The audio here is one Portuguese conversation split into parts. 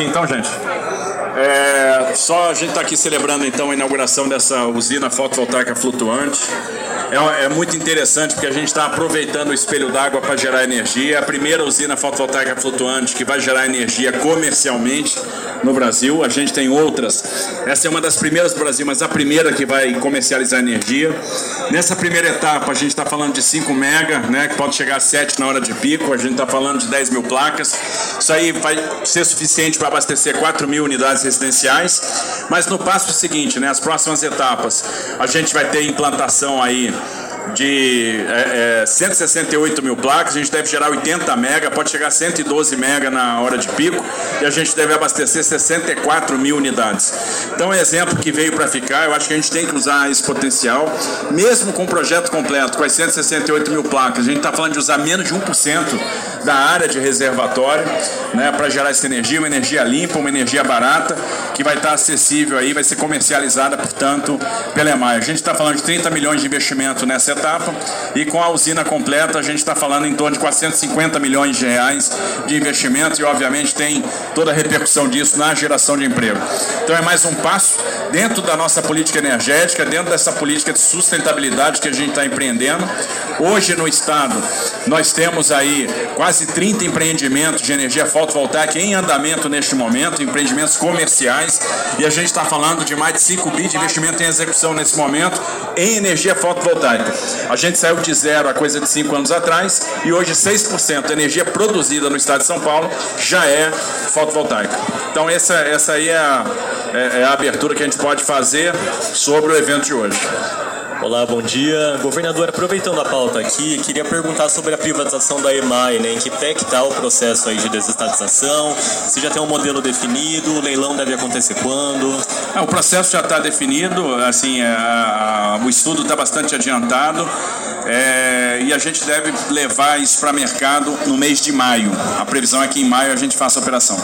Então, gente, é, só a gente está aqui celebrando então a inauguração dessa usina fotovoltaica flutuante. É, é muito interessante porque a gente está aproveitando o espelho d'água para gerar energia. É a primeira usina fotovoltaica flutuante que vai gerar energia comercialmente no Brasil. A gente tem outras. Essa é uma das primeiras do Brasil, mas a primeira que vai comercializar energia. Nessa primeira etapa, a gente está falando de 5 mega, né, que pode chegar a 7 na hora de pico. A gente está falando de 10 mil placas. Isso aí vai ser suficiente para abastecer 4 mil unidades residenciais. Mas no passo seguinte, né, as próximas etapas, a gente vai ter implantação aí de é, é, 168 mil placas, a gente deve gerar 80 mega, pode chegar a 112 mega na hora de pico e a gente deve abastecer 64 mil unidades. Então é exemplo que veio para ficar, eu acho que a gente tem que usar esse potencial, mesmo com o projeto completo, com as 168 mil placas, a gente está falando de usar menos de 1% da área de reservatório né, para gerar essa energia, uma energia limpa, uma energia barata, que vai estar tá acessível aí, vai ser comercializada, portanto, pela EMAI. A gente está falando de 30 milhões de investimento nessa etapa e com a usina completa a gente está falando em torno de 450 milhões de reais de investimento e obviamente tem toda a repercussão disso na geração de emprego. Então é mais um passo dentro da nossa política energética, dentro dessa política de sustentabilidade que a gente está empreendendo. Hoje no estado nós temos aí quase 30 empreendimentos de energia fotovoltaica em andamento neste momento, empreendimentos comerciais, e a gente está falando de mais de 5 bi de investimento em execução nesse momento em energia fotovoltaica. A gente saiu de zero há coisa de 5 anos atrás e hoje 6% da energia produzida no estado de São Paulo já é fotovoltaica. Então essa, essa aí é a, é, é a abertura que a gente pode fazer sobre o evento de hoje. Olá, bom dia. Governador, aproveitando a pauta aqui, queria perguntar sobre a privatização da EMAI, né? Em que pé que está o processo aí de desestatização? Se já tem um modelo definido, o leilão deve acontecer quando? Ah, o processo já está definido, assim, é, a, o estudo está bastante adiantado é, e a gente deve levar isso para mercado no mês de maio. A previsão é que em maio a gente faça a operação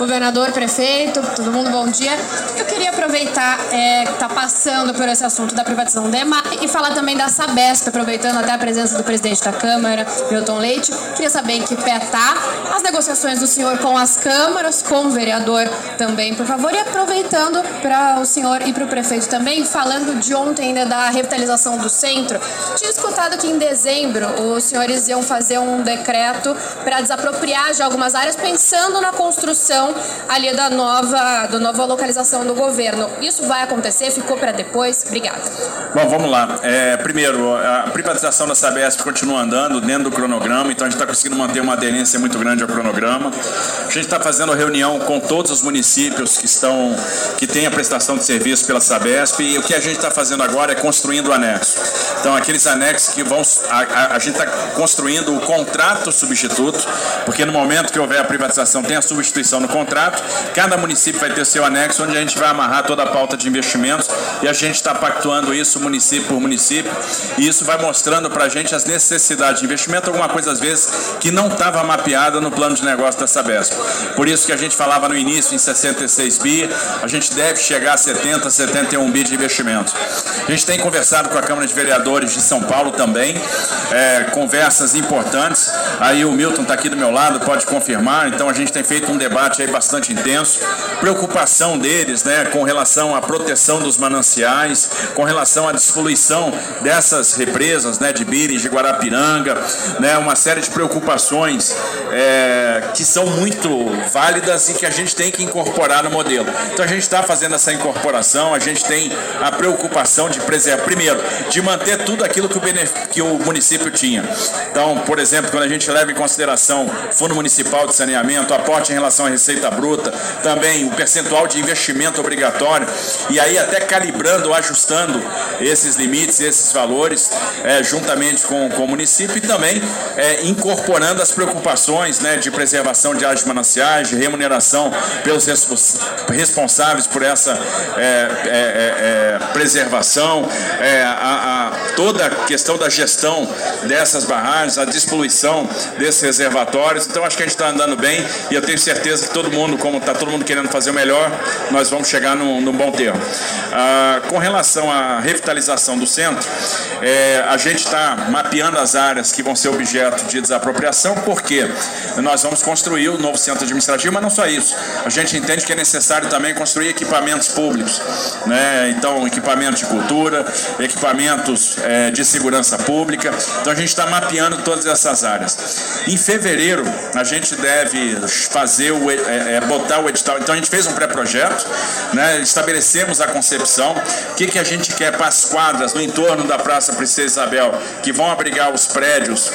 governador, prefeito, todo mundo, bom dia. Eu queria aproveitar é, que está passando por esse assunto da privatização da EMAI e falar também da Sabesp, aproveitando até a presença do presidente da Câmara, Milton Leite. Queria saber em que pé está as negociações do senhor com as câmaras, com o vereador também, por favor, e aproveitando para o senhor e para o prefeito também, falando de ontem ainda da revitalização do centro. Tinha escutado que em dezembro os senhores iam fazer um decreto para desapropriar de algumas áreas, pensando na construção ali da nova, da nova localização do governo. Isso vai acontecer? Ficou para depois? Obrigada. Bom, vamos lá. É, primeiro, a privatização da Sabesp continua andando dentro do cronograma, então a gente está conseguindo manter uma aderência muito grande ao cronograma. A gente está fazendo reunião com todos os municípios que estão que têm a prestação de serviço pela Sabesp e o que a gente está fazendo agora é construindo o anexo. Então, aqueles anexos que vão. A, a, a gente está construindo o contrato substituto, porque no momento que houver a privatização, tem a substituição no contrato. Cada município vai ter seu anexo, onde a gente vai amarrar toda a pauta de investimentos e a gente está pactuando isso município por município. E isso vai mostrando para a gente as necessidades de investimento, alguma coisa às vezes que não estava mapeada no plano de negócio da Sabesp. Por isso que a gente falava no início em 66 bi, a gente deve chegar a 70, 71 bi de investimento. A gente tem conversado com a Câmara de Vereadores de São Paulo também, é, conversas importantes. Aí o Milton está aqui do meu lado, pode confirmar. Então a gente tem feito um debate aí bastante intenso. Preocupação deles né, com relação à proteção dos mananciais, com relação à despoluição dessas represas né, de Bires, de Guarapiranga, né, uma série de preocupações é, que são muito válidas e que a gente tem que incorporar no modelo. Então a gente está fazendo essa incorporação, a gente tem a preocupação de preservar, primeiro, de manter tudo aquilo que o, que o município tinha. Então, por exemplo, quando a gente leva em consideração Fundo Municipal de Saneamento, aporte em relação à receita bruta, também o percentual de investimento obrigatório, e aí até calibrando, ajustando esses limites, esses valores, é, juntamente com, com o município, e também é, incorporando as preocupações né, de preservação de áreas mananciais, de remuneração pelos responsáveis por essa é, é, é, é preservação, a, a, toda a questão da gestão dessas barragens, a despoluição desses reservatórios. Então, acho que a gente está andando bem e eu tenho certeza que todo mundo, como está todo mundo querendo fazer o melhor, nós vamos chegar num, num bom termo. Ah, com relação à revitalização do centro, é, a gente está mapeando as áreas que vão ser objeto de desapropriação, porque nós vamos construir o novo centro centro administrativo, mas não só isso. A gente entende que é necessário também construir equipamentos públicos, né? então equipamentos de cultura, equipamentos é, de segurança pública. Então a gente está mapeando todas essas áreas. Em fevereiro a gente deve fazer o é, é, botar o edital. Então a gente fez um pré-projeto, né? Estabelecemos a concepção, o que, que a gente quer para as quadras no entorno da Praça Princesa Isabel, que vão abrigar os prédios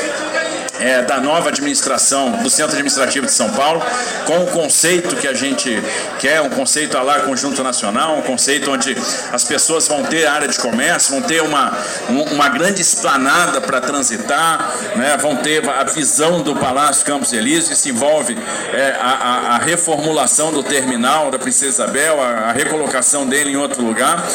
é, da nova administração do Centro Administrativo de São Paulo, com o conceito que a gente quer, um conceito lá conjunto nacional, um conceito onde as pessoas vão ter área de comércio, vão ter uma, uma grande esplanada para transitar, né, vão ter a visão do Palácio Campos Elíseos, isso envolve é, a, a, reformulação do terminal da Princesa Isabel, a, a recolocação dele em outro lugar.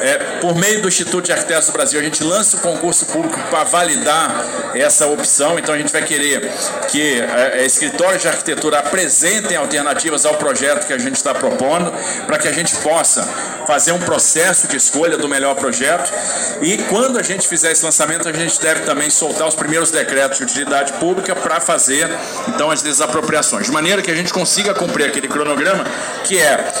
É, por meio do Instituto de Arquitetos do Brasil, a gente lança o concurso público para validar essa opção. Então, a gente vai querer que é, escritórios de arquitetura apresentem alternativas ao projeto que a gente está propondo, para que a gente possa fazer um processo de escolha do melhor projeto. E quando a gente fizer esse lançamento, a gente deve também soltar os primeiros decretos de utilidade pública para fazer então as desapropriações, de maneira que a gente consiga cumprir aquele cronograma que é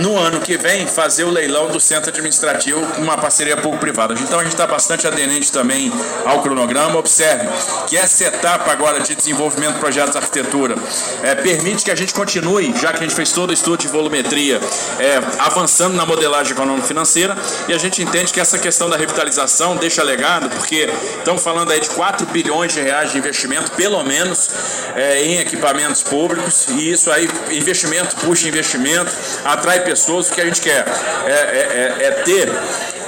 no ano que vem, fazer o leilão do centro administrativo com uma parceria público-privada. Então a gente está bastante aderente também ao cronograma. Observe que essa etapa agora de desenvolvimento de projetos de arquitetura é, permite que a gente continue, já que a gente fez todo o estudo de volumetria, é, avançando na modelagem econômico-financeira, e a gente entende que essa questão da revitalização deixa legado, porque estamos falando aí de 4 bilhões de reais de investimento, pelo menos, é, em equipamentos públicos, e isso aí, investimento puxa investimento, atrai pessoas, o que a gente quer é, é, é, é ter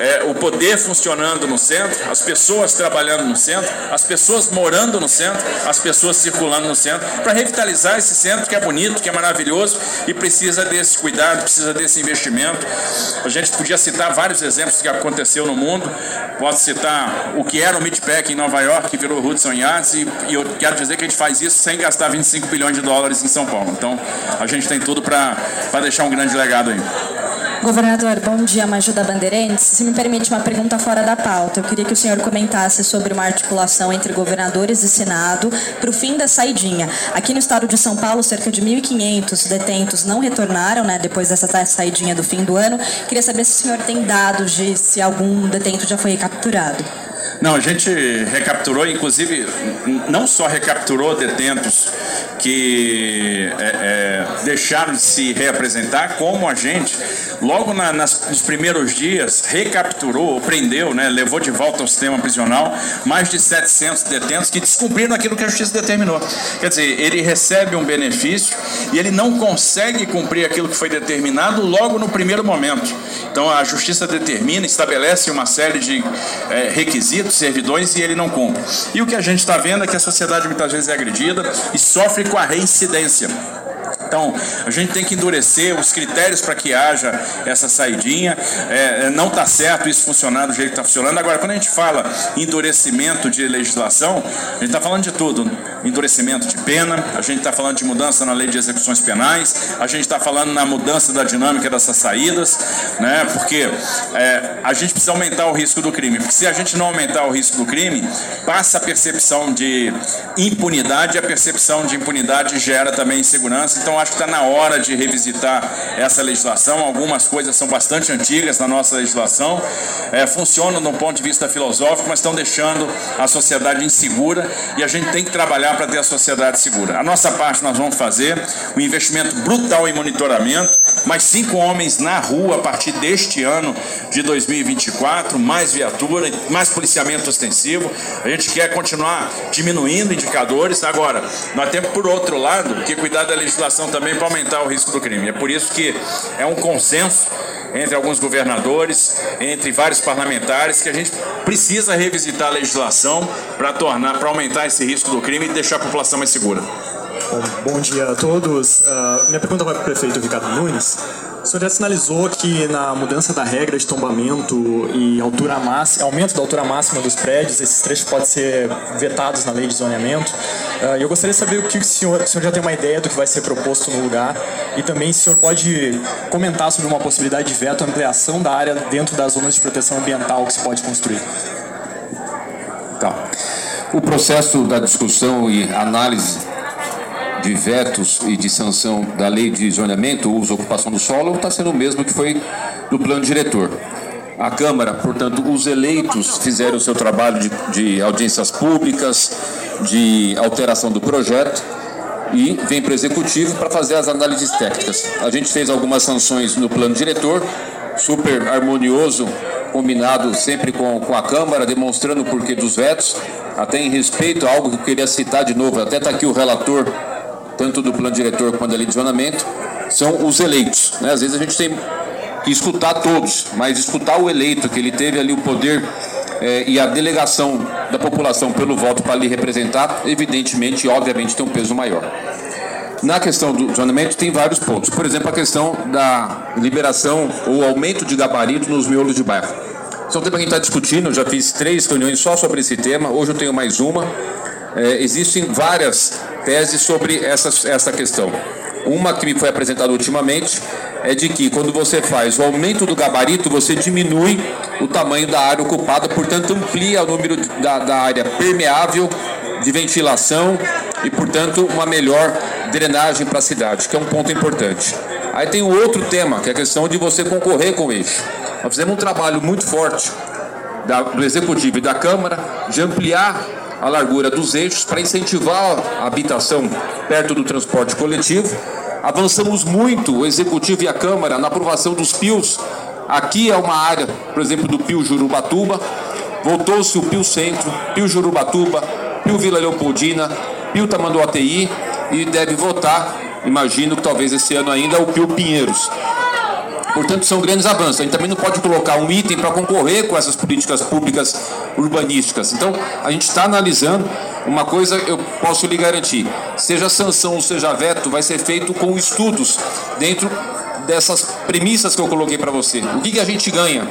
é, o poder funcionando no centro, as pessoas trabalhando no centro, as pessoas morando no centro, as pessoas circulando no centro, para revitalizar esse centro que é bonito, que é maravilhoso e precisa desse cuidado, precisa desse investimento. A gente podia citar vários exemplos que aconteceu no mundo. Posso citar o que era o Midpack em Nova York, que virou Hudson Yards, e, e eu quero dizer que a gente faz isso sem gastar 25 bilhões de dólares em São Paulo. Então, a gente tem tudo para deixar um grande legado aí. Governador, bom dia, Maju da Bandeirantes. Se me permite uma pergunta fora da pauta, eu queria que o senhor comentasse sobre uma articulação entre governadores e Senado para o fim da saidinha. Aqui no estado de São Paulo, cerca de 1.500 detentos não retornaram, né, depois dessa saidinha do fim do ano. Queria saber se o senhor tem dados de se algum detento já foi recapturado. Não, a gente recapturou, inclusive, não só recapturou detentos que é, é, deixaram de se reapresentar, como a gente, logo na, nas, nos primeiros dias, recapturou, prendeu, né, levou de volta ao sistema prisional mais de 700 detentos que descumpriram aquilo que a justiça determinou. Quer dizer, ele recebe um benefício e ele não consegue cumprir aquilo que foi determinado logo no primeiro momento. Então a justiça determina, estabelece uma série de é, requisitos, servidões e ele não cumpre. E o que a gente está vendo é que a sociedade muitas vezes é agredida e sofre com a reincidência. Então, a gente tem que endurecer os critérios para que haja essa saidinha. É, é não está certo isso funcionar do jeito que está funcionando. Agora, quando a gente fala endurecimento de legislação, a gente está falando de tudo. Endurecimento de pena, a gente está falando de mudança na lei de execuções penais, a gente está falando na mudança da dinâmica dessas saídas, né? porque é, a gente precisa aumentar o risco do crime. Porque se a gente não aumentar o risco do crime, passa a percepção de impunidade, e a percepção de impunidade gera também insegurança. Então, acho que está na hora de revisitar essa legislação. Algumas coisas são bastante antigas na nossa legislação, é, funcionam do ponto de vista filosófico, mas estão deixando a sociedade insegura e a gente tem que trabalhar para ter a sociedade segura. A nossa parte nós vamos fazer um investimento brutal em monitoramento, mais cinco homens na rua a partir deste ano de 2024, mais viatura, mais policiamento ostensivo. A gente quer continuar diminuindo indicadores. Agora, nós temos por outro lado que cuidar da legislação também para aumentar o risco do crime. É por isso que é um consenso entre alguns governadores, entre vários parlamentares, que a gente precisa revisitar a legislação para tornar, para aumentar esse risco do crime e deixar a população mais segura. Bom, bom dia a todos. Uh, minha pergunta vai para o prefeito Ricardo Nunes. O senhor já sinalizou que na mudança da regra de tombamento e altura máxima, aumento da altura máxima dos prédios, esses trechos podem ser vetados na lei de zoneamento. Uh, eu gostaria de saber o que o senhor, o senhor já tem uma ideia do que vai ser proposto no lugar e também se o senhor pode comentar sobre uma possibilidade de veto, ampliação da área dentro das zonas de proteção ambiental que se pode construir. Tá. O processo da discussão e análise de vetos e de sanção da lei de zoneamento, uso ocupação do solo, está sendo o mesmo que foi do plano diretor. A Câmara, portanto, os eleitos fizeram o seu trabalho de, de audiências públicas, de alteração do projeto e vem para o Executivo para fazer as análises técnicas. A gente fez algumas sanções no plano diretor, super harmonioso, combinado sempre com, com a Câmara, demonstrando o porquê dos vetos, até em respeito a algo que eu queria citar de novo, até está aqui o relator, tanto do plano diretor quanto da lei de zonamento, são os eleitos. Né? Às vezes a gente tem que escutar todos, mas escutar o eleito, que ele teve ali o poder eh, e a delegação da população pelo voto para lhe representar, evidentemente e obviamente tem um peso maior. Na questão do zoneamento tem vários pontos. Por exemplo, a questão da liberação ou aumento de gabarito nos miolos de bairro. Isso é um tema que a gente está discutindo, eu já fiz três reuniões só sobre esse tema, hoje eu tenho mais uma. É, existem várias teses sobre essa, essa questão. Uma que me foi apresentada ultimamente é de que quando você faz o aumento do gabarito, você diminui o tamanho da área ocupada, portanto amplia o número da, da área permeável de ventilação e, portanto, uma melhor drenagem para a cidade, que é um ponto importante. Aí tem um outro tema, que é a questão de você concorrer com o eixo. Nós fizemos um trabalho muito forte da, do Executivo e da Câmara de ampliar a largura dos eixos para incentivar a habitação perto do transporte coletivo Avançamos muito, o Executivo e a Câmara, na aprovação dos PIOs. Aqui é uma área, por exemplo, do Pio Jurubatuba. Voltou-se o Pio Centro, Pio Jurubatuba, Pio Vila Leopoldina, Pio Tamanduateí e deve votar, imagino que talvez esse ano ainda, o Pio Pinheiros. Portanto, são grandes avanços. A gente também não pode colocar um item para concorrer com essas políticas públicas urbanísticas. Então, a gente está analisando uma coisa eu posso lhe garantir: seja sanção ou seja veto, vai ser feito com estudos dentro dessas premissas que eu coloquei para você. O que, que a gente ganha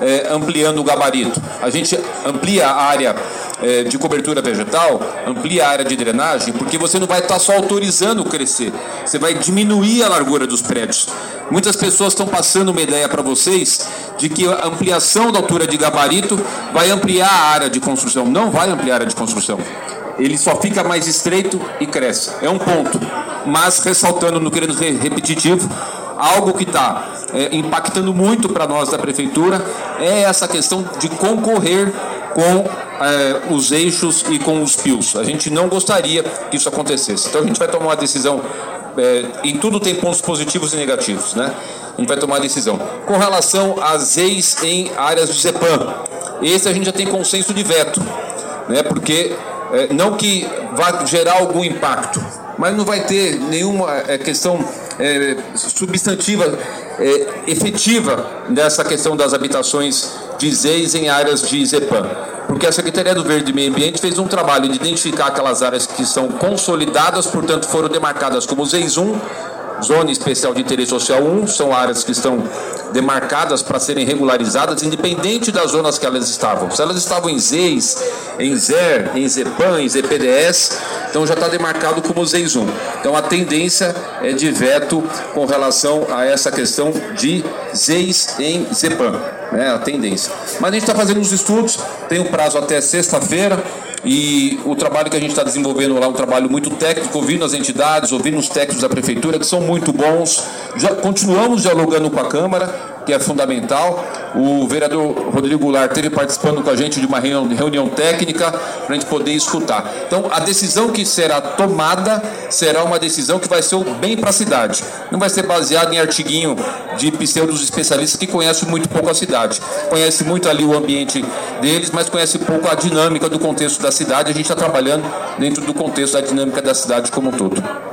é, ampliando o gabarito? A gente amplia a área é, de cobertura vegetal, amplia a área de drenagem, porque você não vai estar tá só autorizando crescer, você vai diminuir a largura dos prédios. Muitas pessoas estão passando uma ideia para vocês de que a ampliação da altura de gabarito vai ampliar a área de construção. Não vai ampliar a área de construção ele só fica mais estreito e cresce. É um ponto. Mas ressaltando, no querendo ser repetitivo, algo que está é, impactando muito para nós da prefeitura é essa questão de concorrer com é, os eixos e com os pios. A gente não gostaria que isso acontecesse. Então a gente vai tomar uma decisão. É, em tudo tem pontos positivos e negativos, né? A gente vai tomar uma decisão. Com relação às ex em áreas do CEPAM, esse a gente já tem consenso de veto, né? Porque é, não que vá gerar algum impacto, mas não vai ter nenhuma é, questão é, substantiva, é, efetiva nessa questão das habitações de ZEIS em áreas de ZEPAM. Porque a Secretaria do Verde e Meio Ambiente fez um trabalho de identificar aquelas áreas que são consolidadas, portanto foram demarcadas como ZEIS 1, Zona Especial de Interesse Social 1, são áreas que estão demarcadas para serem regularizadas, independente das zonas que elas estavam. Se elas estavam em ZEIS, em ZER, em ZEPAM, em ZPDS, então já está demarcado como ZEIS 1. Então a tendência é de veto com relação a essa questão de ZEIS em ZEPAM. É a tendência. Mas a gente está fazendo os estudos, tem um prazo até sexta-feira. E o trabalho que a gente está desenvolvendo lá é um trabalho muito técnico, ouvindo as entidades, ouvindo os técnicos da prefeitura, que são muito bons. Já continuamos dialogando com a Câmara, que é fundamental. O vereador Rodrigo Goulart esteve participando com a gente de uma reunião técnica para a gente poder escutar. Então, a decisão que será tomada será uma decisão que vai ser bem para a cidade. Não vai ser baseada em artiguinho de pseudos especialistas que conhecem muito pouco a cidade. Conhece muito ali o ambiente deles, mas conhece pouco a dinâmica do contexto da cidade. A gente está trabalhando dentro do contexto da dinâmica da cidade como um todo.